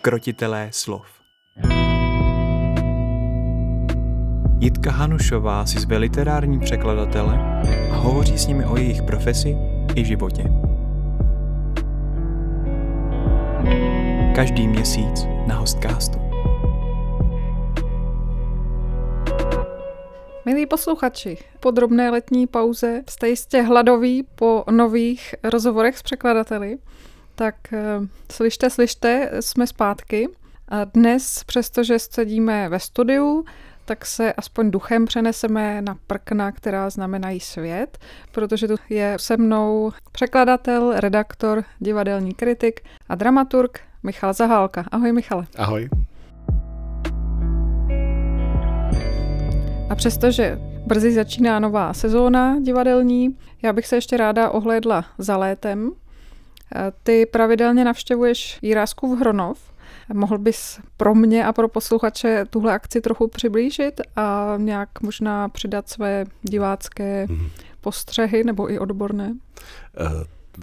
krotitelé slov. Jitka Hanušová si zve literární překladatele a hovoří s nimi o jejich profesi i životě. Každý měsíc na Hostcastu. Milí posluchači, po drobné letní pauze jste jistě hladoví po nových rozhovorech s překladateli. Tak eh, slyšte, slyšte, jsme zpátky. A dnes, přestože sedíme ve studiu, tak se aspoň duchem přeneseme na prkna, která znamenají svět, protože tu je se mnou překladatel, redaktor, divadelní kritik a dramaturg Michal Zahálka. Ahoj Michale. Ahoj. A přestože brzy začíná nová sezóna divadelní, já bych se ještě ráda ohlédla za létem. Ty pravidelně navštěvuješ Jiráskův Hronov. Mohl bys pro mě a pro posluchače tuhle akci trochu přiblížit a nějak možná přidat své divácké mm-hmm. postřehy nebo i odborné?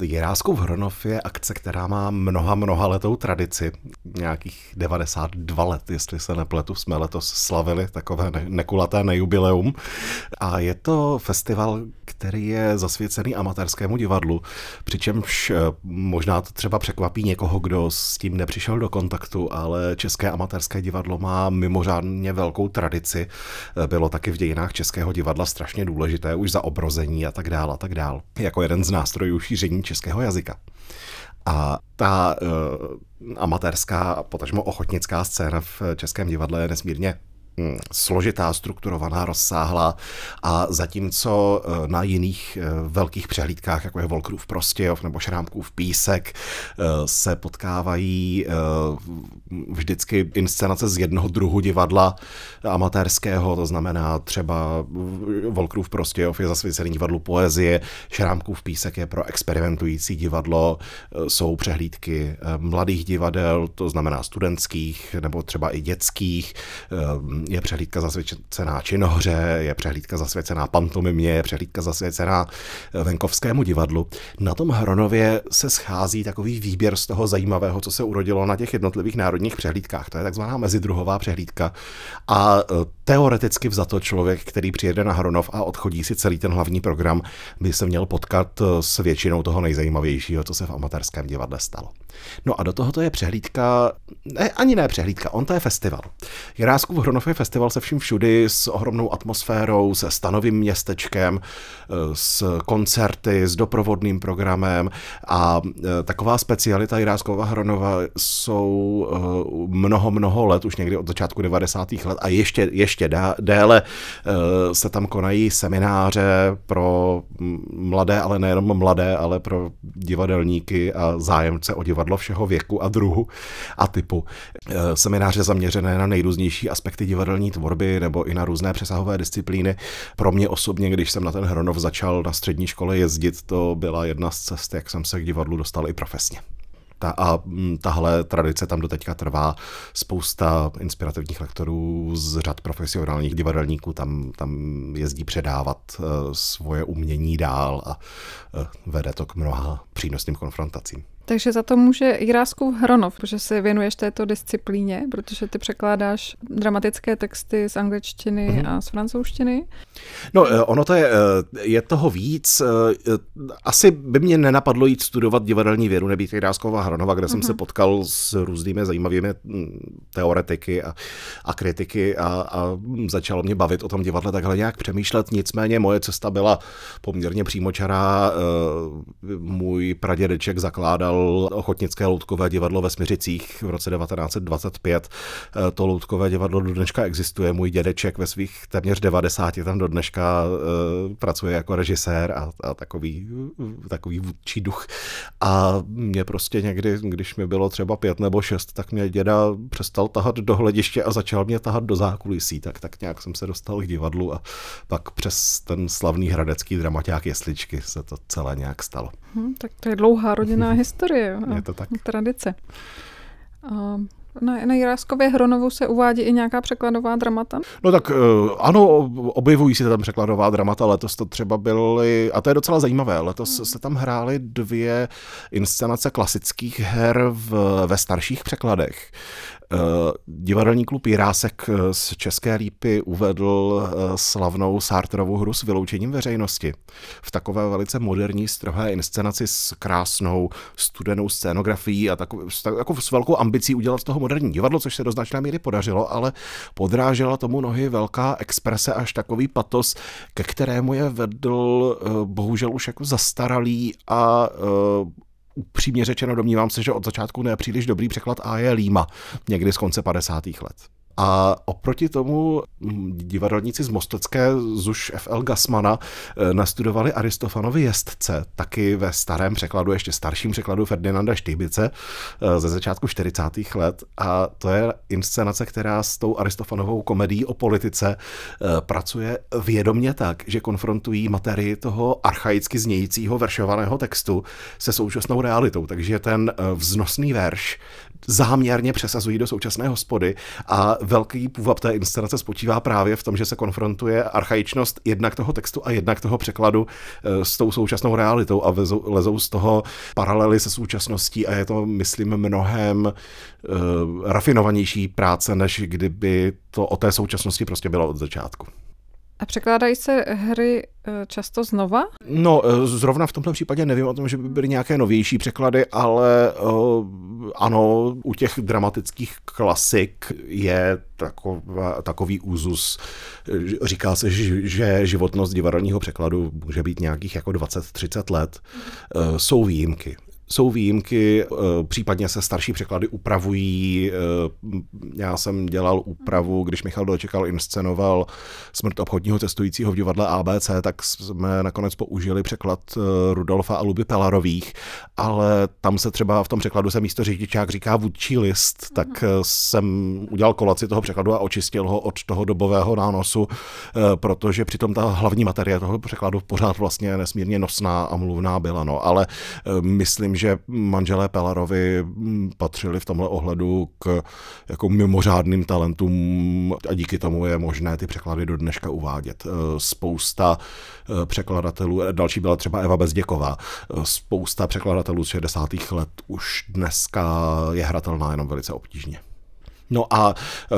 Jiráskův Hronov je akce, která má mnoha, mnoha letou tradici. Nějakých 92 let, jestli se nepletu, jsme letos slavili takové nekulaté nejubileum. A je to festival, který je zasvěcený amatérskému divadlu, přičemž eh, možná to třeba překvapí někoho, kdo s tím nepřišel do kontaktu, ale České amatérské divadlo má mimořádně velkou tradici. Eh, bylo taky v dějinách Českého divadla strašně důležité už za obrození a tak dále a tak dále. Jako jeden z nástrojů šíření českého jazyka. A ta uh, amatérská, potažmo ochotnická scéna v Českém divadle je nesmírně složitá, strukturovaná, rozsáhlá a zatímco eh, na jiných eh, velkých přehlídkách, jako je Volkrův Prostějov nebo Šrámkův Písek, eh, se potkávají vždycky inscenace z jednoho druhu divadla amatérského, to znamená třeba Volkrův Prostějov je zasvěcený divadlu poezie, Šrámkův Písek je pro experimentující divadlo, jsou přehlídky mladých divadel, to znamená studentských nebo třeba i dětských, je přehlídka zasvěcená činohře, je přehlídka zasvěcená pantomimě, je přehlídka zasvěcená venkovskému divadlu. Na tom Hronově se schází takový výběr z toho zajímavého, co se urodilo na těch jednotlivých národních přehlídkách. To je takzvaná mezidruhová přehlídka. A e, teoreticky vzato člověk, který přijede na Hronov a odchodí si celý ten hlavní program, by se měl potkat e, s většinou toho nejzajímavějšího, co se v amatérském divadle stalo. No a do tohoto je přehlídka, ne, ani ne přehlídka, on to je festival. Jiráskův Hronov je festival se vším všudy, s ohromnou atmosférou, se stanovým městečkem, eh, s koncerty, s doprovodným programem a eh, taková specialita Jiráskova Hronova jsou eh, mnoho, mnoho let, už někdy od začátku 90. let a ještě, ještě déle se tam konají semináře pro mladé, ale nejenom mladé, ale pro divadelníky a zájemce o divadlo všeho věku a druhu a typu. Semináře zaměřené na nejrůznější aspekty divadelní tvorby nebo i na různé přesahové disciplíny. Pro mě osobně, když jsem na ten Hronov začal na střední škole jezdit, to byla jedna z cest, jak jsem se k divadlu dostal i profesně. Ta, a mm, tahle tradice tam do teďka trvá. Spousta inspirativních lektorů z řad profesionálních divadelníků tam, tam jezdí předávat uh, svoje umění dál a uh, vede to k mnoha přínosným konfrontacím. Takže za to může Jiráskův Hronov, protože se věnuješ této disciplíně, protože ty překládáš dramatické texty z angličtiny mm-hmm. a z francouzštiny. No, eh, ono to je, eh, je toho víc. Eh, asi by mě nenapadlo jít studovat divadelní vědu, nebýt Jiráskova Hronova, kde mm-hmm. jsem se mhm. potkal s různými zajímavými hm, teoretiky a, a kritiky a, a začalo mě bavit o tom divadle takhle nějak přemýšlet. Nicméně moje cesta byla poměrně přímočará. Můj pradědeček zakládal zakládal ochotnické loutkové divadlo ve Smiřicích v roce 1925. Eh, to loutkové divadlo do dneška existuje. Můj dědeček ve svých téměř 90 tam do dneška uh, pracuje jako režisér a, a takový, takový vůdčí duch. A mě prostě někdy, když mi bylo třeba pět nebo šest, tak mě děda přestal tahat do hlediště a začal mě tahat do zákulisí. Tak, tak nějak jsem se dostal k divadlu a pak přes ten slavný hradecký dramaťák Jesličky se to celé nějak stalo. Hmm, tak to je dlouhá rodinná historie. Je to tak. Tradice. A na, na Jiráskově Hronovu se uvádí i nějaká překladová dramata? No tak ano, objevují se tam překladová dramata, letos to třeba byly, a to je docela zajímavé, letos hmm. se tam hrály dvě inscenace klasických her v, ve starších překladech. Eh, divadelní klub Jirásek eh, z České lípy uvedl eh, slavnou Sartrovou hru s vyloučením veřejnosti. V takové velice moderní, strohé inscenaci s krásnou studenou scénografií a takové, jako s velkou ambicí udělat z toho moderní divadlo, což se do značné míry podařilo, ale podrážela tomu nohy velká exprese až takový patos, ke kterému je vedl bohužel už jako zastaralý a upřímně řečeno domnívám se, že od začátku nepříliš dobrý překlad A je Líma, někdy z konce 50. let. A oproti tomu hm, divadelníci z Mostecké Zuš F.L. Gasmana eh, nastudovali Aristofanovi jezdce, taky ve starém překladu, ještě starším překladu Ferdinanda Štybice eh, ze začátku 40. let. A to je inscenace, která s tou Aristofanovou komedií o politice eh, pracuje vědomně tak, že konfrontují materii toho archaicky znějícího veršovaného textu se současnou realitou. Takže ten vznosný verš záměrně přesazují do současné hospody a velký půvab té inscenace spočívá právě v tom, že se konfrontuje archaičnost jednak toho textu a jednak toho překladu eh, s tou současnou realitou a vezou, lezou z toho paralely se současností a je to, myslím, mnohem uh, rafinovanější práce, než kdyby to o té současnosti prostě bylo od začátku. A překládají se hry eh, často znova? No, eh, zrovna v tomto případě nevím o tom, že by byly nějaké novější překlady, ale uh, ano, u těch dramatických klasik je taková, takový úzus. Říká se, že životnost divadelního překladu může být nějakých jako 20-30 let. Jsou výjimky jsou výjimky, eh, případně se starší překlady upravují. Eh, já jsem dělal úpravu, když Michal Dočekal inscenoval smrt obchodního cestujícího v divadle ABC, tak jsme nakonec použili překlad eh, Rudolfa a Luby Pelarových, ale tam se třeba v tom překladu se místo řidičák říká vůdčí list, tak jsem udělal kolaci toho překladu a očistil ho od toho dobového nánosu, protože přitom ta hlavní materie toho překladu pořád vlastně nesmírně nosná a mluvná byla. No, ale myslím, že manželé Pelarovi mm, patřili v tomhle ohledu k jako mimořádným talentům a díky tomu je možné ty překlady do dneška uvádět. E, spousta e, překladatelů, e, další byla třeba Eva Bezděková, spousta překladatelů z 60. let už dneska je hratelná jenom velice obtížně. No a e,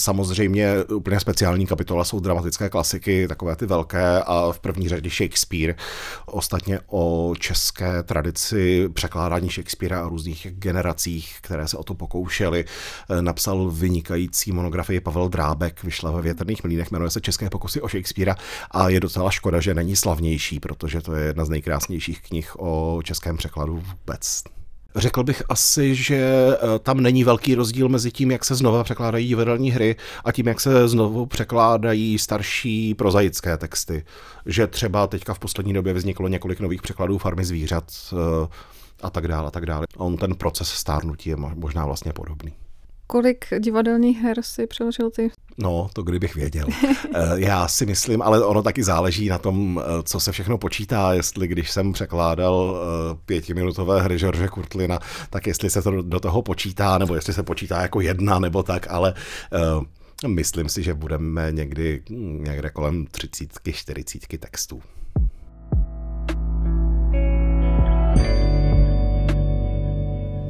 samozřejmě úplně speciální kapitola jsou dramatické klasiky, takové ty velké a v první řadě Shakespeare. Ostatně o české tradici překládání Shakespearea a různých generacích, které se o to pokoušely, e, napsal vynikající monografii Pavel Drábek, vyšla ve Větrných mlínech, jmenuje se České pokusy o Shakespearea a je docela škoda, že není slavnější, protože to je jedna z nejkrásnějších knih o českém překladu vůbec. Řekl bych asi, že eh, tam není velký rozdíl mezi tím, jak se znova překládají divadelní hry a tím, jak se znovu překládají starší prozaické texty. Že třeba teďka v poslední době vzniklo několik nových překladů farmy zvířat eh, a tak dále, a tak dále. On ten proces stárnutí je možná vlastně podobný. Kolik divadelních her si přeložil ty? No, to kdybych věděl. Eh, já si myslím, ale ono taky záleží na tom, eh, co se všechno počítá. Jestli když jsem překládal eh, pětiminutové hry George Kurtlina, tak jestli se to do toho počítá, nebo jestli se počítá jako jedna, nebo tak, ale myslím si, že budeme někdy hm, někde kolem 30, 40 textů.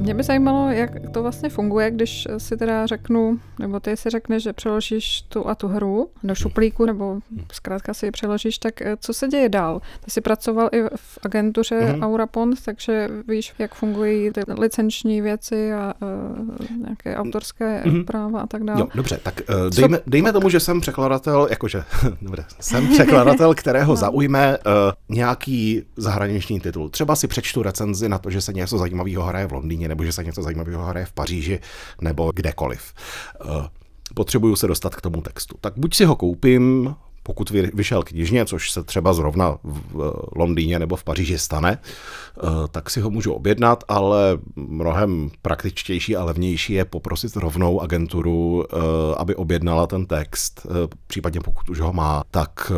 Mě by zajímalo, jak to vlastně funguje, když si teda řeknu, nebo ty si řekneš, že přeložíš tu a tu hru do šuplíku, nebo zkrátka si ji přeložíš, tak eh, co se děje dál? Ty jsi pracoval i v agentuře mm-hmm. Aurapont, takže víš, jak fungují ty licenční věci a uh, nějaké autorské mm-hmm. práva a tak dále. Jo, dobře, tak uh, dejme, dejme tomu, že jsem překladatel, jakože, dobře, jsem překladatel, kterého no. zaujme uh, nějaký zahraniční titul. Třeba si přečtu recenzi na to, že se něco zajímavého hraje v Londýně nebo že se něco zajímavého hraje v Paříži nebo kdekoliv. Eh, potřebuju se dostat k tomu textu. Tak buď si ho koupím, Pokud vyšel knižně, což se třeba zrovna v Londýně nebo v Paříži stane, eh, tak si ho můžu objednat, ale mnohem praktičtější a levnější je poprosit rovnou agenturu, eh, aby objednala ten text. Eh, případně pokud už ho má, tak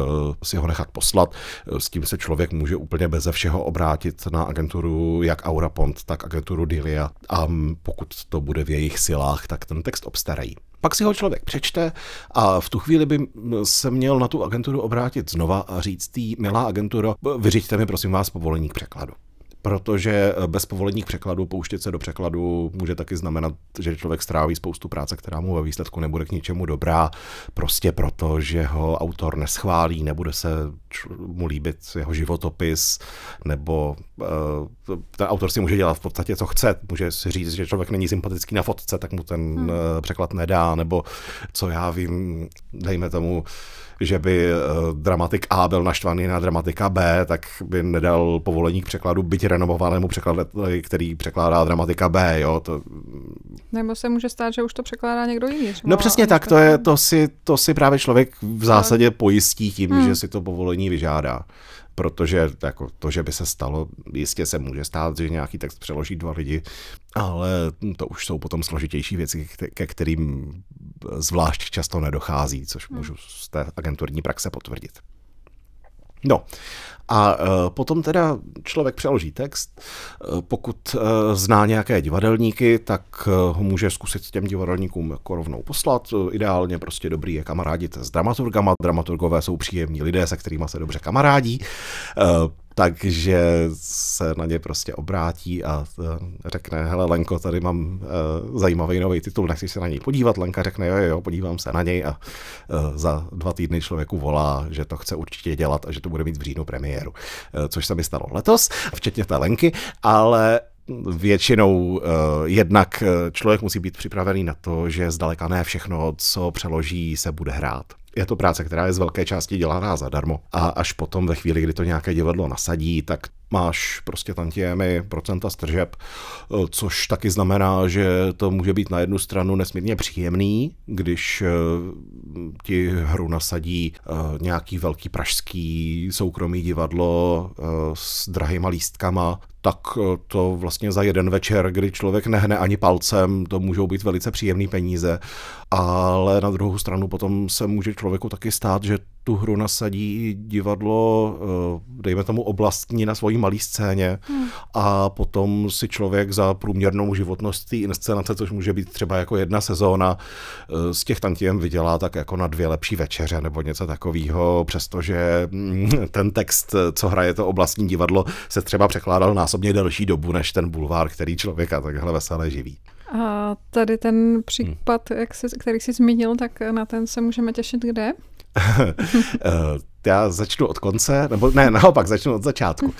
si ho nechat poslat. S tím se člověk může úplně beze všeho obrátit na agenturu jak Aurapont, tak agenturu Dilia a pokud to bude v jejich silách, tak ten text obstarají. Pak si ho člověk přečte a v tu chvíli by se měl na tu agenturu obrátit znova a říct tý, milá agenturo, vyřiďte mi prosím vás povolení k překladu protože bez povolení k překladu pouštět se do překladu může taky znamenat, že člověk stráví spoustu práce, která mu ve výsledku nebude k ničemu dobrá, prostě proto, že ho autor neschválí, nebude se mu líbit jeho životopis, nebo uh, ten autor si může dělat v podstatě, co chce. Může si říct, že člověk není sympatický na fotce, tak mu ten hmm. uh, překlad nedá, nebo co já vím, dejme tomu, že by uh, dramatik A byl naštvaný na dramatika B, tak by nedal povolení k překladu, byť renomovanému překladateli, který překládá dramatika B, jo. To... Nebo se může stát, že už to překládá někdo jiný. No přesně tak, to, je, to, si, to si právě člověk v zásadě pojistí tím, hmm. že si to povolení vyžádá protože jako to, že by se stalo, jistě se může stát, že nějaký text přeloží dva lidi, ale to už jsou potom složitější věci, ke kterým zvlášť často nedochází, což hmm. můžu z té agenturní praxe potvrdit. No, a e, potom teda člověk přeloží text. E, pokud e, zná nějaké divadelníky, tak ho může zkusit těm divadelníkům jako rovnou poslat. Ideálně prostě dobrý je kamarádit s dramaturgama. Dramaturgové jsou příjemní lidé, se kterými se dobře kamarádí takže se na ně prostě obrátí a řekne, hele Lenko, tady mám uh, zajímavý nový titul, nechci se na něj podívat. Lenka řekne, jo, jo, podívám se na něj a uh, za dva týdny člověku volá, že to chce určitě dělat a že to bude mít v říjnu premiéru, uh, což se mi stalo letos, včetně té Lenky, ale většinou uh, jednak člověk musí být připravený na to, že zdaleka ne všechno, co přeloží, se bude hrát. Je to práce, která je z velké části dělaná zadarmo. A až potom ve chvíli, kdy to nějaké divadlo nasadí, tak máš prostě tantiemy, procenta stržeb, eh, což taky znamená, že to může být na jednu stranu nesmírně příjemný, když eh, ti hru nasadí eh, nějaký velký pražský soukromý divadlo s drahýma lístkama, tak to vlastně za jeden večer, kdy člověk nehne ani palcem, to můžou být velice příjemné peníze, ale na druhou stranu potom se může člověku taky stát, že tu hru nasadí divadlo, eh, dejme tomu oblastní na svojí malé scéně hmm. a potom si člověk za průměrnou životnost té inscenace, což může být třeba jako jedna sezóna, eh, z těch tantiem vydělá tak jako na dvě lepší večeře nebo něco takového, přestože mm, ten text, co hraje to oblastní divadlo, se třeba překládal násobně delší dobu než ten bulvár, který člověka takhle veselé živí. A tady ten případ, hmm. jak jsi, který jsi zmínil, tak na ten se můžeme těšit kde? Eh, já začnu od konce, nebo ne, naopak, začnu od začátku.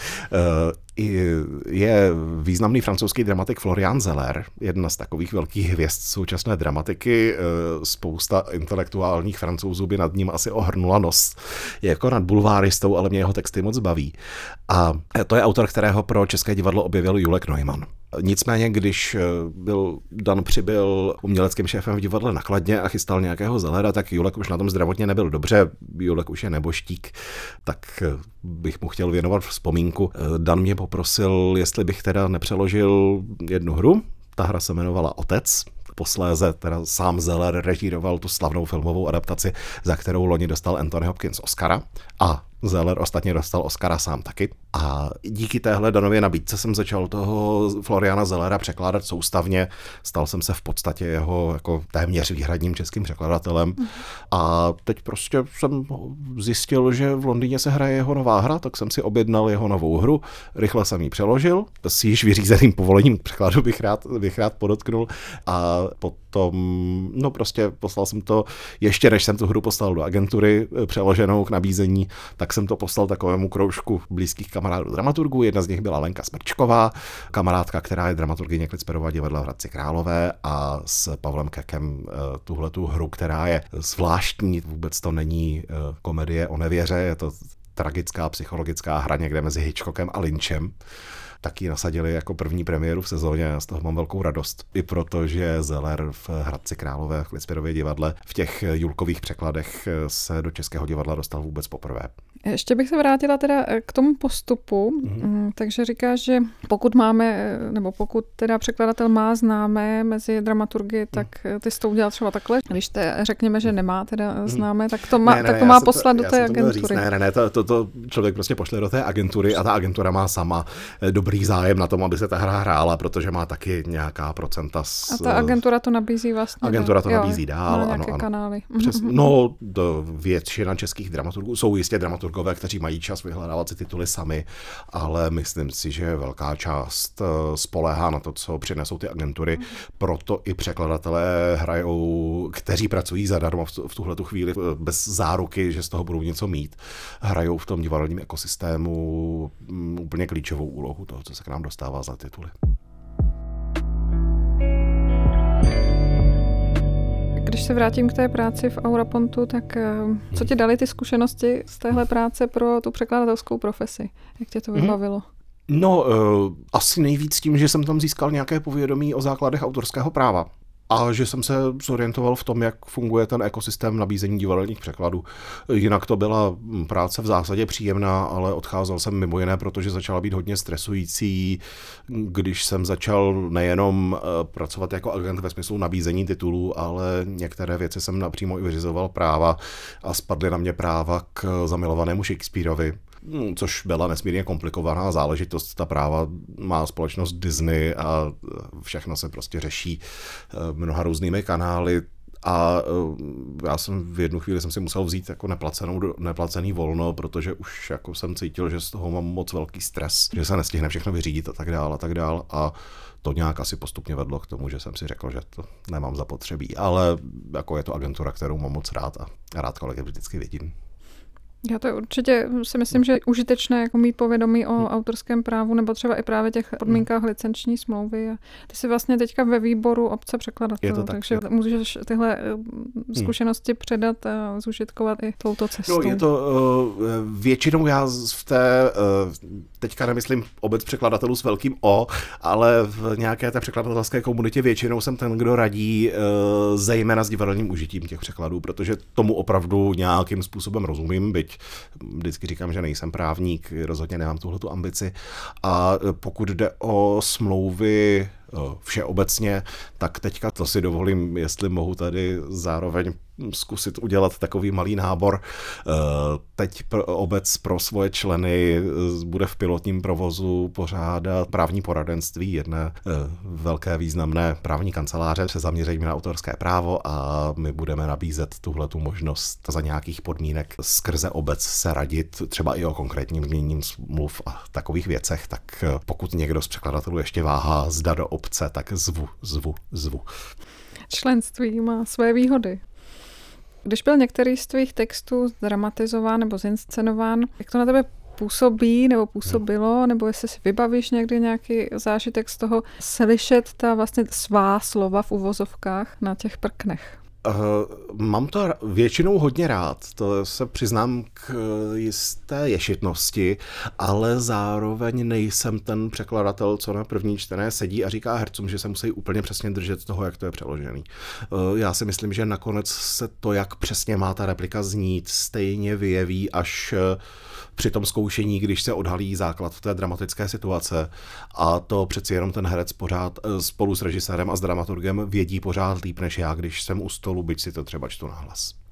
Je významný francouzský dramatik Florian Zeller, jedna z takových velkých hvězd současné dramatiky. Eh, spousta intelektuálních francouzů by nad ním asi ohrnula nos. Je jako nad bulváristou, ale mě jeho texty moc baví. A to je autor, kterého pro České divadlo objevil Julek Neumann. Nicméně, když eh, byl Dan přibyl uměleckým šéfem v divadle nakladně a chystal nějakého Zelera, tak Julek už na tom zdravotně nebyl dobře. Julek už je neboštík, tak eh, bych mu chtěl věnovat vzpomínku. Dan mě poprosil, jestli bych teda nepřeložil jednu hru. Ta hra se jmenovala Otec, posléze teda sám Zeller režíroval tu slavnou filmovou adaptaci, za kterou loni dostal Anthony Hopkins Oscara a Zeller ostatně dostal Oscara sám taky. A díky téhle danově nabídce jsem začal toho Floriana Zellera překládat soustavně. Stal jsem se v podstatě jeho jako téměř výhradním českým překladatelem. A teď prostě jsem zjistil, že v Londýně se hraje jeho nová hra, tak jsem si objednal jeho novou hru. Rychle jsem ji přeložil, s již vyřízeným povolením k překladu bych rád, bych rád podotknul. A potom, no prostě poslal jsem to, ještě než jsem tu hru poslal do agentury přeloženou k nabízení, tak jsem to poslal takovému kroužku blízkých kamarádů dramaturgů. Jedna z nich byla Lenka Smrčková, kamarádka, která je dramaturgyně Klicperova divadla v Hradci Králové a s Pavlem Kekem eh, tuhle tu hru, která je zvláštní, vůbec to není eh, komedie o nevěře, je to tragická psychologická hra někde mezi Hitchcockem a Lynchem tak ji nasadili jako první premiéru v sezóně a z toho mám velkou radost. I proto, že Zeller v Hradci Králové v Lispirově divadle v těch julkových překladech se do českého divadla dostal vůbec poprvé. Ještě bych se vrátila teda k tomu postupu. Mm-hmm. Takže říkáš, že pokud máme, nebo pokud teda překladatel má známé mezi dramaturgy, tak mm. ty jsi to udělal třeba takhle. Když te, řekněme, že nemá teda mhm. známé, tak to má, ne, ne, tak to má poslat to, do té agentury. Říct, ne, ne, ne, to, to, to člověk prostě pošle do té agentury a ta agentura má sama eh, dobrý zájem na tom, aby se ta hra hrála, protože má taky nějaká procenta. S, a ta agentura to nabízí vlastně. Agentura to jo, nabízí dál. ano, ano. kanály. Přes, mhm, no, do většina českých dramaturgů jsou jistě dramaturgové, kteří mají čas vyhledávat si tituly sami, ale myslím si, že velká část eh, spoléhá na to, co přinesou ty agentury. Proto i překladatelé hrajou, kteří pracují zadarmo v tuhle tu chvíli eh, bez záruky, že z toho budou něco mít, hrajou v tom divadelním ekosystému mm, úplně klíčovou úlohu toho, co se k nám dostává za tituly. Když se vrátím k té práci v Aurapontu, tak eh, co ti dali ty zkušenosti z téhle práce pro tu překladatelskou profesi? Jak tě to mhm. vybavilo? No, uh, asi nejvíc tím, že jsem tam získal nějaké povědomí o základech autorského práva a že jsem se zorientoval v tom, jak funguje ten ekosystém nabízení divadelních překladů. Jinak to byla práce v zásadě příjemná, ale odcházel jsem mimo jiné, protože začala být hodně stresující, když jsem začal nejenom eh, pracovat jako agent ve smyslu nabízení titulů, ale některé věci jsem napřímo i vyřizoval práva a spadly na mě práva k zamilovanému Shakespeareovi což byla nesmírně komplikovaná záležitost. Ta práva má společnost Disney a všechno se prostě řeší eh, mnoha různými kanály. A eh, já jsem v jednu chvíli jsem si musel vzít jako neplacenou, neplacený volno, protože už jako jsem cítil, že z toho mám moc velký stres, že se nestihne všechno vyřídit a tak dál a tak dál. A to nějak asi postupně vedlo k tomu, že jsem si řekl, že to nemám zapotřebí. Ale jako je to agentura, kterou mám moc rád a rád kolegy vždycky vidím. Já to určitě si myslím, že je užitečné jako mít povědomí o hmm. autorském právu nebo třeba i právě těch podmínkách hmm. licenční smlouvy. Ty jsi vlastně teďka ve výboru obce překladatelů, tak, takže můžeš tyhle eh, hmm. zkušenosti předat a zužitkovat i touto cestou. No, je to uh, většinou já v té, uh, teďka nemyslím obec překladatelů s velkým O, ale v nějaké té překladatelské komunitě většinou jsem ten, kdo radí zejména s divadelním užitím těch překladů, protože tomu opravdu nějakým způsobem rozumím, byť vždycky říkám, že nejsem právník, rozhodně nemám tuhle tu ambici. A pokud jde o smlouvy všeobecně, tak teďka to si dovolím, jestli mohu tady zároveň zkusit udělat takový malý nábor. Eh, teď obec pro svoje členy eh, bude v pilotním provozu pořádat právní poradenství jedné eh, velké významné právní kanceláře se zaměřením na autorské právo a my budeme nabízet tuhle tu možnost za nějakých podmínek skrze obec se radit třeba i o konkrétním změním smluv a takových věcech, tak pokud někdo z překladatelů ještě váhá zda do obce, tak zvu, zvu, zvu. Členství má své výhody. Když byl některý z tvých textů dramatizován nebo zinscenován, jak to na tebe působí nebo působilo, nebo jestli si vybavíš někdy nějaký zážitek z toho slyšet ta vlastně svá slova v uvozovkách na těch prknech? Uh, mám to většinou hodně rád, to se přiznám k eh, jisté ješitnosti, ale zároveň nejsem ten překladatel, co na první čtené sedí a říká hercům, že se musí úplně přesně držet toho, jak to je přeložený. Uh, já si myslím, že nakonec se to, jak přesně má ta replika znít, stejně vyjeví až uh, při tom zkoušení, když se odhalí základ té dramatické situace a to přeci jenom ten herec pořád eh, spolu s režisérem a s dramaturgem vědí pořád líp než já, když jsem u stolu, byť si to třeba čtu na hlas.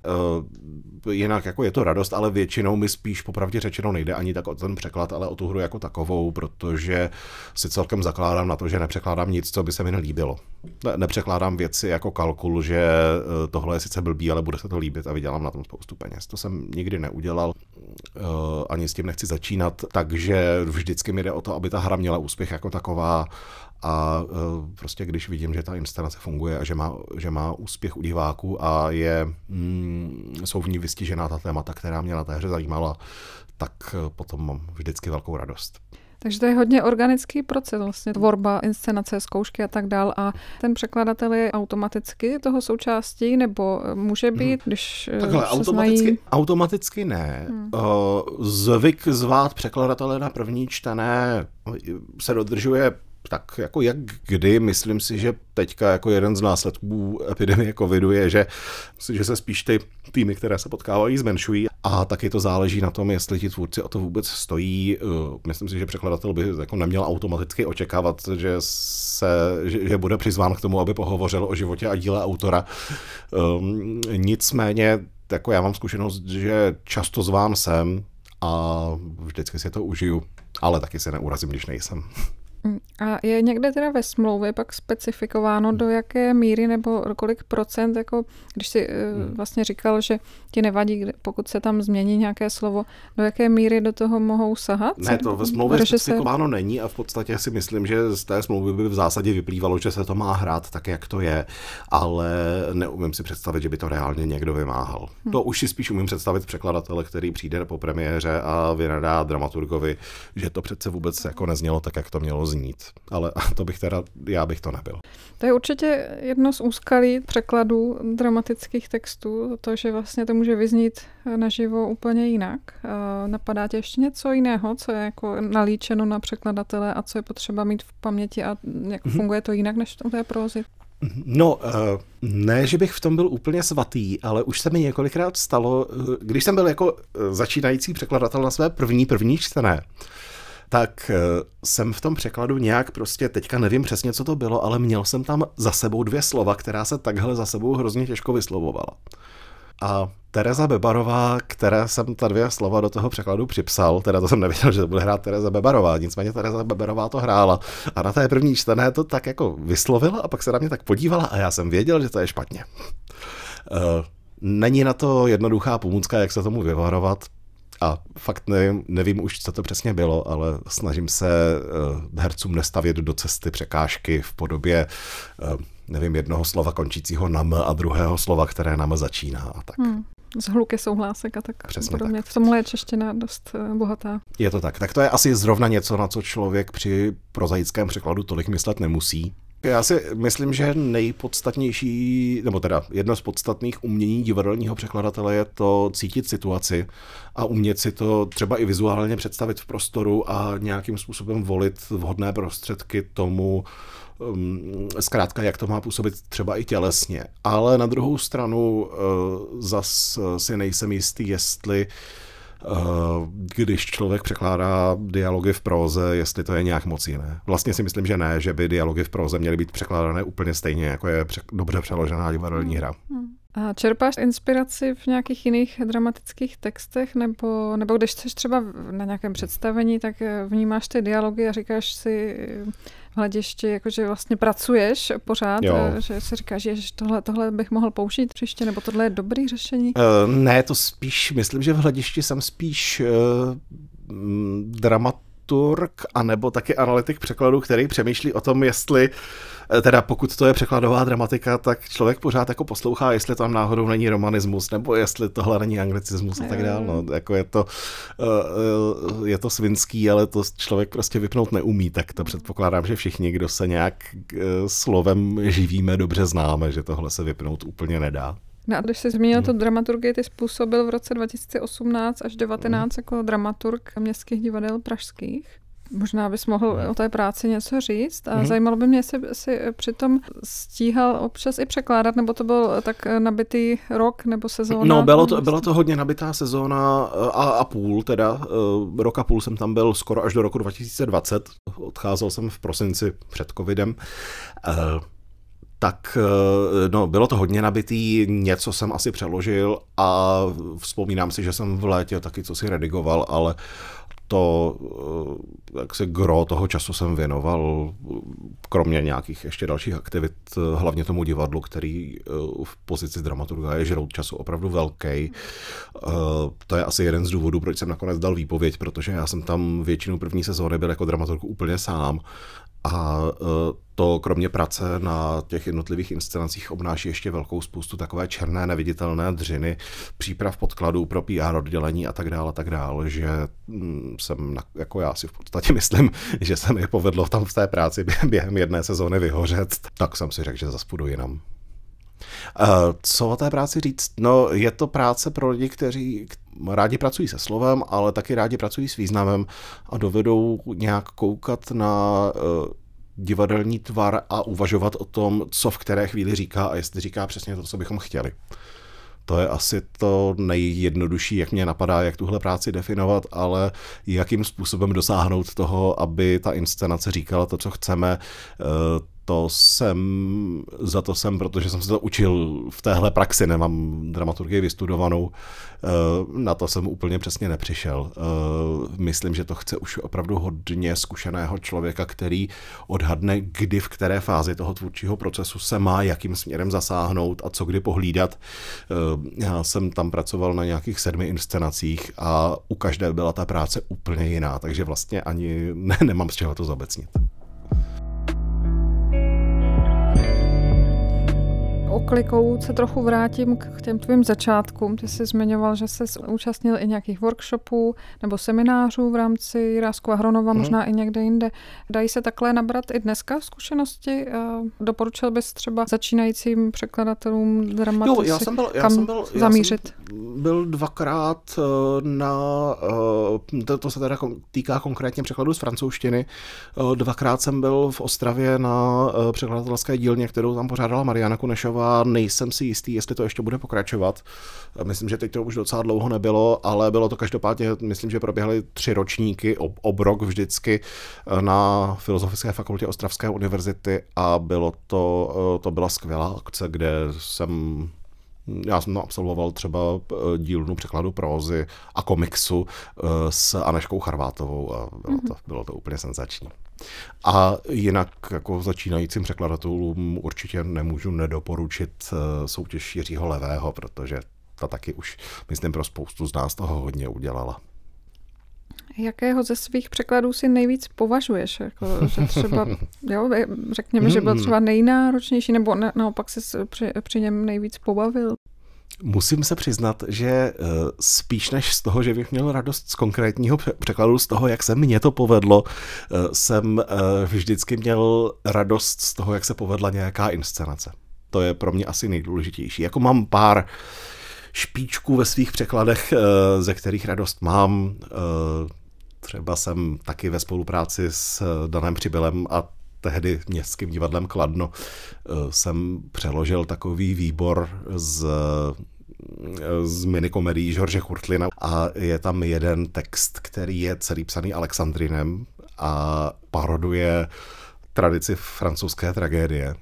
Uh, jinak jako je to radost, ale většinou mi spíš popravdě řečeno nejde ani tak o ten překlad, ale o tu hru jako takovou, protože si celkem zakládám na to, že nepřekládám nic, co by se mi nelíbilo. Ne, nepřekládám věci jako kalkul, že uh, tohle je sice blbý, ale bude se to líbit a vydělám na tom spoustu peněz. To jsem nikdy neudělal, uh, ani s tím nechci začínat, takže vždycky mi jde o to, aby ta hra měla úspěch jako taková a e, prostě když vidím, že ta instalace funguje a že má, že má úspěch u diváků a je, mm, jsou v ní vystižená ta témata, která mě na té hře zajímala, tak e, potom mám vždycky velkou radost. Takže to je hodně organický proces, vlastně tvorba, inscenace, zkoušky a tak dál. A ten překladatel je automaticky toho součástí, nebo může hmm. být, když eh, Takhle, se automaticky, znají... automaticky ne. Hmm. Zvyk zvát překladatele na první čtené se dodržuje tak jako jak kdy, myslím si, že teďka jako jeden z následků epidemie covidu je, že, že se spíš ty týmy, které se potkávají, zmenšují a taky to záleží na tom, jestli ti tvůrci o to vůbec stojí. Eh, myslím si, že překladatel by jako neměl automaticky očekávat, že, se, že, že bude přizván k tomu, aby pohovořil o životě a díle autora. Um, nicméně, jako já mám zkušenost, že často zván jsem a vždycky si to užiju, ale taky se neurazím, když nejsem. A je někde teda ve smlouvě pak specifikováno, do jaké míry nebo kolik procent, jako když si hmm. vlastně říkal, že ti nevadí, pokud se tam změní nějaké slovo, do jaké míry do toho mohou sahat? Ne, to ve smlouvě specifikováno se... není a v podstatě si myslím, že z té smlouvy by v zásadě vyplývalo, že se to má hrát tak, jak to je, ale neumím si představit, že by to reálně někdo vymáhal. Hmm. To už si spíš umím představit překladatele, který přijde po premiéře a vynadá dramaturgovi, že to přece vůbec jako neznělo tak, jak to mělo znít. Ale to bych teda, já bych to nebyl. To je určitě jedno z úskalí překladů dramatických textů, to, že vlastně to může vyznít naživo úplně jinak. Napadá tě ještě něco jiného, co je jako nalíčeno na překladatele a co je potřeba mít v paměti a jak mm-hmm. funguje to jinak než v té prózy? No, eh, ne, že bych v tom byl úplně svatý, ale už se mi několikrát stalo, eh, když jsem byl jako eh, začínající překladatel na své první, první čtené, tak eh, jsem v tom překladu nějak prostě, teďka nevím přesně, co to bylo, ale měl jsem tam za sebou dvě slova, která se takhle za sebou hrozně těžko vyslovovala. A Tereza Bebarová, které jsem ta dvě slova do toho překladu připsal, teda to jsem nevěděl, že to bude hrát Tereza Bebarová, nicméně Tereza Bebarová to hrála a na té první čtené to tak jako vyslovila a pak se na mě tak podívala a já jsem věděl, že to je špatně. Uh, není na to jednoduchá pomůcka, jak se tomu vyvarovat, a fakt nevím, nevím už, co to přesně bylo, ale snažím se uh, hercům nestavět do cesty překážky v podobě, uh, nevím, jednoho slova končícího na m a druhého slova, které na m začíná a tak. Hmm. Z hluky souhlásek a tak Přesně podobně. Tak. V tomhle je čeština dost uh, bohatá. Je to tak. Tak to je asi zrovna něco, na co člověk při prozaickém překladu tolik myslet nemusí. Já si myslím, že nejpodstatnější, nebo teda jedno z podstatných umění divadelního překladatele je to cítit situaci a umět si to třeba i vizuálně představit v prostoru a nějakým způsobem volit vhodné prostředky tomu, um, zkrátka, jak to má působit třeba i tělesně. Ale na druhou stranu uh, zas si nejsem jistý, jestli když člověk překládá dialogy v próze, jestli to je nějak moc jiné. Vlastně si myslím, že ne, že by dialogy v próze měly být překládané úplně stejně, jako je dobře přeložená divadelní hra. Hmm. A čerpáš inspiraci v nějakých jiných dramatických textech, nebo, nebo když jsi třeba na nějakém představení, tak vnímáš ty dialogy a říkáš si, hledišti, jakože vlastně pracuješ pořád, jo. Eh, že si říkáš, že tohle, tohle bych mohl použít příště, nebo tohle je dobrý řešení? Uh, ne, to spíš, myslím, že v hledišti jsem spíš uh, dramat dramaturg, anebo taky analytik překladu, který přemýšlí o tom, jestli teda pokud to je překladová dramatika, tak člověk pořád jako poslouchá, jestli tam náhodou není romanismus, nebo jestli tohle není anglicismus a tak dále. No, jako je to, eh, eh, je to svinský, ale to člověk prostě vypnout neumí, tak to předpokládám, že všichni, kdo se nějak slovem živíme, dobře známe, že tohle se vypnout úplně nedá. No a když jsi zmínil hmm. tu dramaturgii, ty způsobil v roce 2018 až 2019 hmm. jako dramaturg městských divadel pražských. Možná bys mohl o té práci něco říct a hmm. zajímalo by mě, jestli si přitom stíhal občas i překládat, nebo to byl tak nabitý rok nebo sezóna? No, bylo to, byla to hodně nabitá sezóna a, a půl, teda eh, rok a půl jsem tam byl skoro až do roku 2020. Odcházel jsem v prosinci před covidem. Eh, tak eh, no, bylo to hodně nabitý, něco jsem asi přeložil a vzpomínám si, že jsem v létě taky co si redigoval, ale to, eh, jak se gro toho času jsem věnoval, kromě nějakých ještě dalších aktivit, hlavně tomu divadlu, který eh, v pozici dramaturga je žrout času opravdu velký. To je asi jeden z důvodů, proč jsem nakonec dal výpověď, protože já jsem tam většinu první sezóny byl jako dramaturg úplně sám A to kromě práce na těch jednotlivých inscenacích obnáší ještě velkou spoustu takové černé neviditelné dřiny, příprav podkladů pro PR oddělení a tak dále, a tak dále, že mm, jsem, jako já si v podstatě myslím, že se mi povedlo tam v té práci během jedné sezóny vyhořet, tak jsem si řekl, že zase půjdu jinam. Co o té práci říct? No, je to práce pro lidi, kteří rádi pracují se slovem, ale taky rádi pracují s významem a dovedou nějak koukat na eh, divadelní tvar a uvažovat o tom, co v které chvíli říká a jestli říká přesně to, co bychom chtěli. To je asi to nejjednodušší, jak mě napadá, jak tuhle práci definovat, ale jakým způsobem dosáhnout toho, aby ta inscenace říkala to, co chceme, eh, to jsem, za to jsem, protože jsem se to učil v téhle praxi, nemám dramaturgii vystudovanou, eh, na to jsem úplně přesně nepřišel. Eh, myslím, že to chce už opravdu hodně zkušeného člověka, který odhadne, kdy v které fázi toho tvůrčího procesu se má, jakým směrem zasáhnout a co kdy pohlídat. Eh, já jsem tam pracoval na nějakých sedmi inscenacích a u každé byla ta práce úplně jiná, takže vlastně ani ne, nemám z čeho to zabecnit. Oklikou se trochu vrátím k těm tvým začátkům. Ty jsi zmiňoval, že jsi účastnil i nějakých workshopů nebo seminářů v rámci Jiráskova Hronova, mm. možná i někde jinde. Dají se takhle nabrat i dneska zkušenosti? Doporučil bys třeba začínajícím překladatelům dramatu jo, já jsem byl, já kam jsem byl, zamířit? Já jsem byl dvakrát eh, na, eh, to, to se teda týká konkrétně překladu z francouzštiny, eh, dvakrát jsem byl v Ostravě na překladatelské dílně, kterou tam pořádala Mariana Kunešová nejsem si jistý, jestli to ještě bude pokračovat. Myslím, že teď to už docela dlouho nebylo, ale bylo to každopádně, myslím, že proběhly tři ročníky, ob, obrok vždycky eh, na Filozofické fakultě Ostravské univerzity a bylo to, eh, to byla skvělá akce, kde jsem já jsem absolvoval třeba eh, dílnu překladu prózy a komiksu s Aneškou Charvátovou a bylo to, bylo to úplně senzační. A jinak jako začínajícím překladatelům určitě nemůžu nedoporučit eh, soutěž Jiřího Levého, protože ta taky už, myslím, pro spoustu z nás toho hodně udělala. Jakého ze svých překladů si nejvíc považuješ? Jako, že třeba, jo, řekněme, že byl třeba nejnáročnější, nebo ne, naopak se při, při něm nejvíc pobavil? Musím se přiznat, že eh, spíš než z toho, že bych měl radost z konkrétního překladu, z toho, jak se mně to povedlo, eh, jsem eh, vždycky měl radost z toho, jak se povedla nějaká inscenace. To je pro mě asi nejdůležitější. Jako mám pár špičků ve svých překladech, ze kterých radost mám. Třeba jsem taky ve spolupráci s Danem Přibylem a tehdy městským divadlem Kladno jsem přeložil takový výbor z z minikomedí George Churtlina. A je tam jeden text, který je celý psaný Alexandrinem a paroduje tradici francouzské tragédie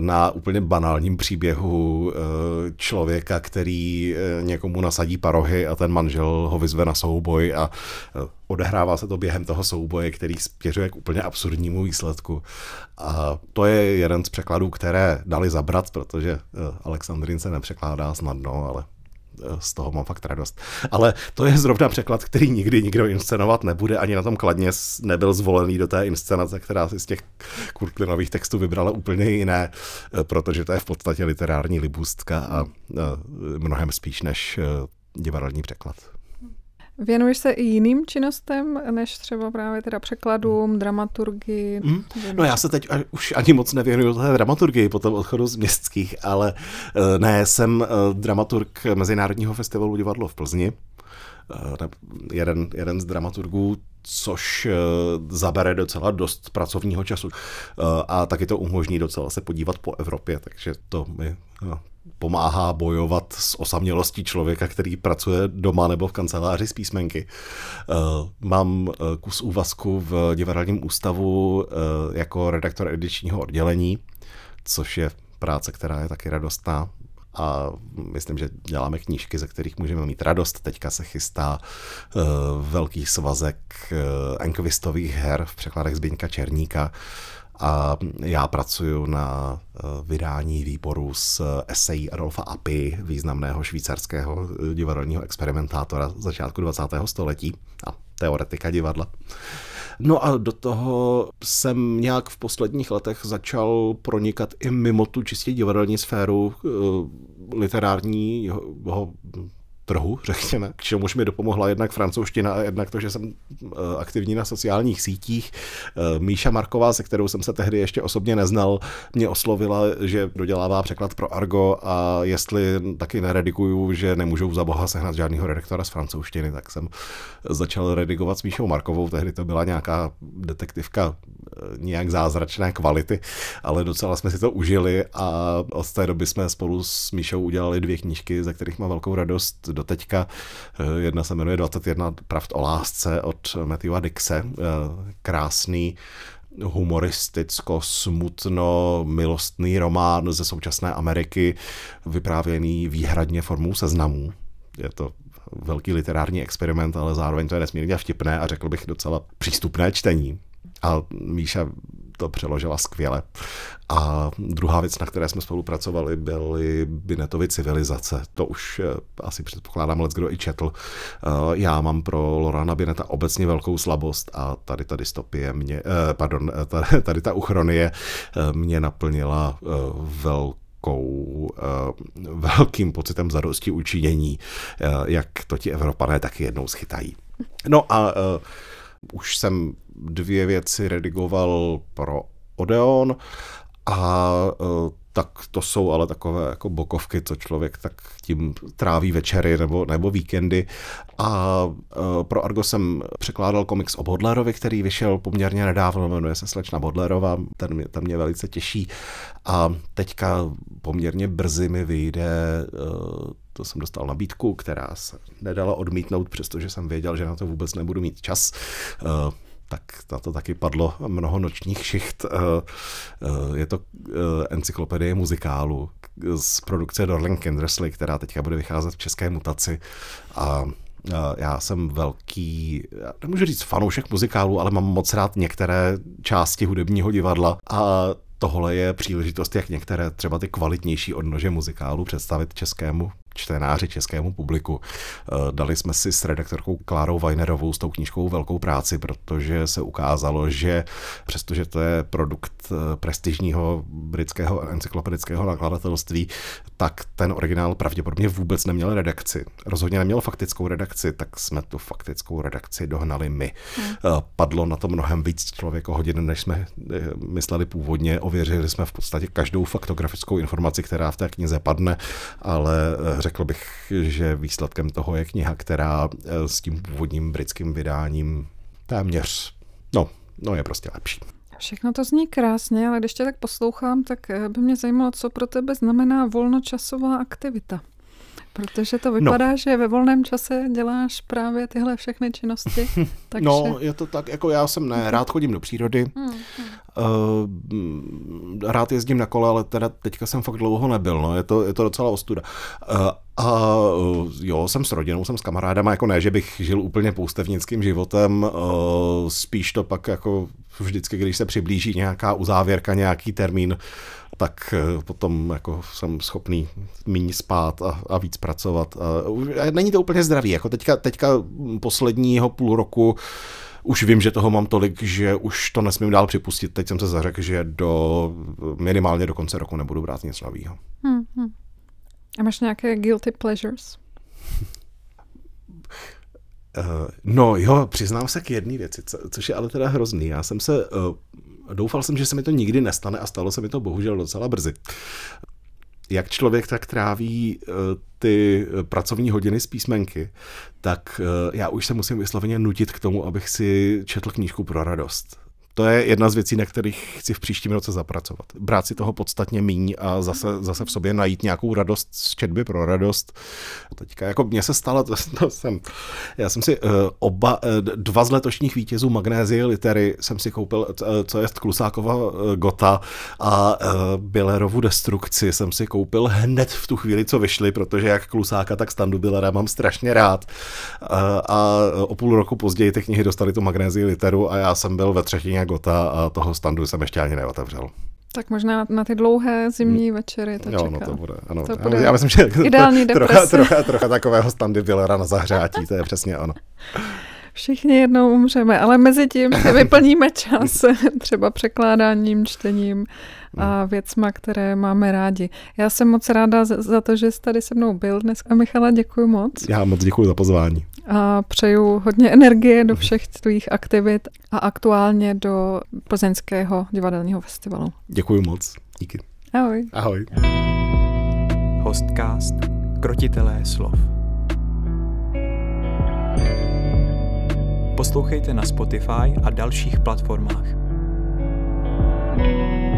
na úplně banálním příběhu eh, člověka, který eh, někomu nasadí parohy a ten manžel ho vyzve na souboj a eh, odehrává se to během toho souboje, který spěřuje k úplně absurdnímu výsledku. A to je jeden z překladů, které dali zabrat, protože Alexandrin se nepřekládá snadno, ale z toho mám fakt radost. Ale to je zrovna překlad, který nikdy nikdo inscenovat nebude, ani na tom kladně nebyl zvolený do té inscenace, která si z těch Kurtlinových textů vybrala úplně jiné, protože to je v podstatě literární libůstka a mnohem spíš než eh, divadelní překlad. Věnuješ se i jiným činnostem, než třeba právě teda překladům, dramaturgii? Mm. No já se teď už ani moc nevěnuju té dramaturgii po tom odchodu z městských, ale eh, ne, jsem eh, dramaturg Mezinárodního festivalu divadlo v Plzni. Eh, jeden, jeden z dramaturgů, což zabere docela dost pracovního času a taky to umožní docela se podívat po Evropě, takže to mi pomáhá bojovat s osamělostí člověka, který pracuje doma nebo v kanceláři z písmenky. Eh, mám eh, kus úvazku v divadelním ústavu eh, jako redaktor edičního oddělení, což je práce, která je taky radostná a myslím, že děláme knížky, ze kterých můžeme mít radost. Teďka se chystá velký svazek enkvistových her v překladech Zbyňka Černíka, a já pracuji na eh, vydání výboru s esejí Adolfa Apy, významného švýcarského divadelního experimentátora začátku 20. století a teoretika divadla. No a do toho jsem nějak v posledních letech začal pronikat i mimo tu čistě divadelní sféru literárního trhu, řekněme, k čemuž mi dopomohla jednak francouzština a jednak to, že jsem eh, aktivní na sociálních sítích. Eh, Míša Marková, se kterou jsem se tehdy ještě osobně neznal, mě oslovila, že dodělává překlad pro Argo a jestli taky neredikuju, že nemůžou za boha sehnat žádného redaktora z francouzštiny, tak jsem začal redigovat s Míšou Markovou. Tehdy to byla nějaká detektivka eh, nějak zázračné kvality, ale docela jsme si to užili a od té doby jsme spolu s Míšou udělali dvě knížky, ze kterých mám velkou radost do teďka. Eh, jedna se jmenuje 21 pravd o lásce od Matthewa Dixe. Eh, krásný humoristicko, smutno, milostný román ze současné Ameriky, vyprávěný výhradně formou seznamů. Je to velký literární experiment, ale zároveň to je nesmírně vtipné a řekl bych docela přístupné čtení. A Míša to přeložila skvěle. A druhá věc, na které jsme spolupracovali, byly Binetovy civilizace. To už eh, asi předpokládám, let kdo i četl. Eh, já mám pro Lorana Bineta obecně velkou slabost a tady ta dystopie mě, eh, pardon, tady ta uchronie mě naplnila velkou velkou, velkým pocitem zadosti učinění, jak to ti Evropané taky jednou schytají. No a už jsem dvě věci redigoval pro Odeon a e, tak to jsou ale takové jako bokovky, co člověk tak tím tráví večery nebo, nebo víkendy. A e, pro Argo jsem překládal komiks o Bodlerovi, který vyšel poměrně nedávno, jmenuje se Slečna Bodlerova, ten mě, ten mě velice těší. A teďka poměrně brzy mi vyjde e, to jsem dostal nabídku, která se nedala odmítnout, přestože jsem věděl, že na to vůbec nebudu mít čas. Tak na to taky padlo mnoho nočních šicht. Eh, eh, je to eh, encyklopedie muzikálu z produkce Dorling Kindersley, která teďka bude vycházet v české mutaci. A já jsem velký, nemůžu říct fanoušek muzikálu, ale mám moc rád některé části hudebního divadla. A tohle je příležitost, jak některé třeba ty kvalitnější odnože muzikálu představit českému čtenáři, českému publiku. Eh, dali jsme si s redaktorkou Klárou Weinerovou s tou knížkou velkou práci, protože se ukázalo, že přestože to je produkt eh, prestižního britského encyklopedického nakladatelství, tak ten originál pravděpodobně vůbec neměl redakci. Rozhodně neměl faktickou redakci, tak jsme tu faktickou redakci dohnali my. Hmm. Eh, padlo na to mnohem víc člověko hodin, než jsme mysleli původně. Ověřili jsme v podstatě každou faktografickou informaci, která v té knize padne, ale řekl bych, že výsledkem toho je kniha, která eh, s tím původním britským vydáním téměř, no, no je prostě lepší. Všechno to zní krásně, ale když tě tak poslouchám, tak eh, by mě zajímalo, co pro tebe znamená volnočasová aktivita. Protože to vypadá, no. že ve volném čase děláš právě tyhle všechny činnosti. Takže... No, je to tak, jako já jsem ne, rád chodím do přírody, hmm. Uh, rád jezdím na kole, ale teda teďka jsem fakt dlouho nebyl, no, je to, je to docela ostuda. Uh, a uh, jo, jsem s rodinou, jsem s kamarádama, jako ne, že bych žil úplně poustevnickým životem, uh, spíš to pak jako vždycky, když se přiblíží nějaká uzávěrka, nějaký termín, tak potom jako jsem schopný méně spát a, a víc pracovat. A, není to úplně zdravý, jako teďka, teďka posledního půl roku už vím, že toho mám tolik, že už to nesmím dál připustit. Teď jsem se zařekl, že do minimálně do konce roku nebudu brát nic nového. Hmm, hmm. A máš nějaké guilty pleasures? Uh, no jo, přiznám se k jedné věci, co, což je ale teda hrozný. Já jsem se, uh, doufal jsem, že se mi to nikdy nestane a stalo se mi to bohužel docela brzy jak člověk tak tráví eh, ty pracovní hodiny z písmenky, tak eh, já už se musím vysloveně nutit k tomu, abych si četl knížku pro radost. To je jedna z věcí, na kterých chci v příštím roce zapracovat. Brát si toho podstatně míň a zase, zase v sobě najít nějakou radost z četby pro radost. Teďka jako mně se stalo, to, to jsem, já jsem si uh, oba, uh, dva z letošních vítězů Magnézie litery jsem si koupil, uh, co je Klusákova uh, Gota a uh, Billerovu destrukci jsem si koupil hned v tu chvíli, co vyšly, protože jak Klusáka, tak Standu Billera mám strašně rád. Uh, a o půl roku později ty knihy dostali tu Magnézii literu a já jsem byl ve třetině Gota a toho standu jsem ještě ani neotevřel. Tak možná na ty dlouhé zimní hmm. večery to jo, čeká. no to bude, ano. To bude já myslím, že ideální trocha, trocha, trocha takového standy Billera na zahřátí, to je přesně ono. Všichni jednou umřeme, ale mezi tím vyplníme čas třeba překládáním, čtením a věcma, které máme rádi. Já jsem moc ráda za to, že jsi tady se mnou byl dnes. A Michala, děkuji moc. Já moc děkuji za pozvání. A přeju hodně energie do všech tvých aktivit a aktuálně do Plzeňského divadelního festivalu. Děkuji moc. Díky. Ahoj. Ahoj. Hostcast Krotitelé slov. Poslouchejte na Spotify a dalších platformách. thank you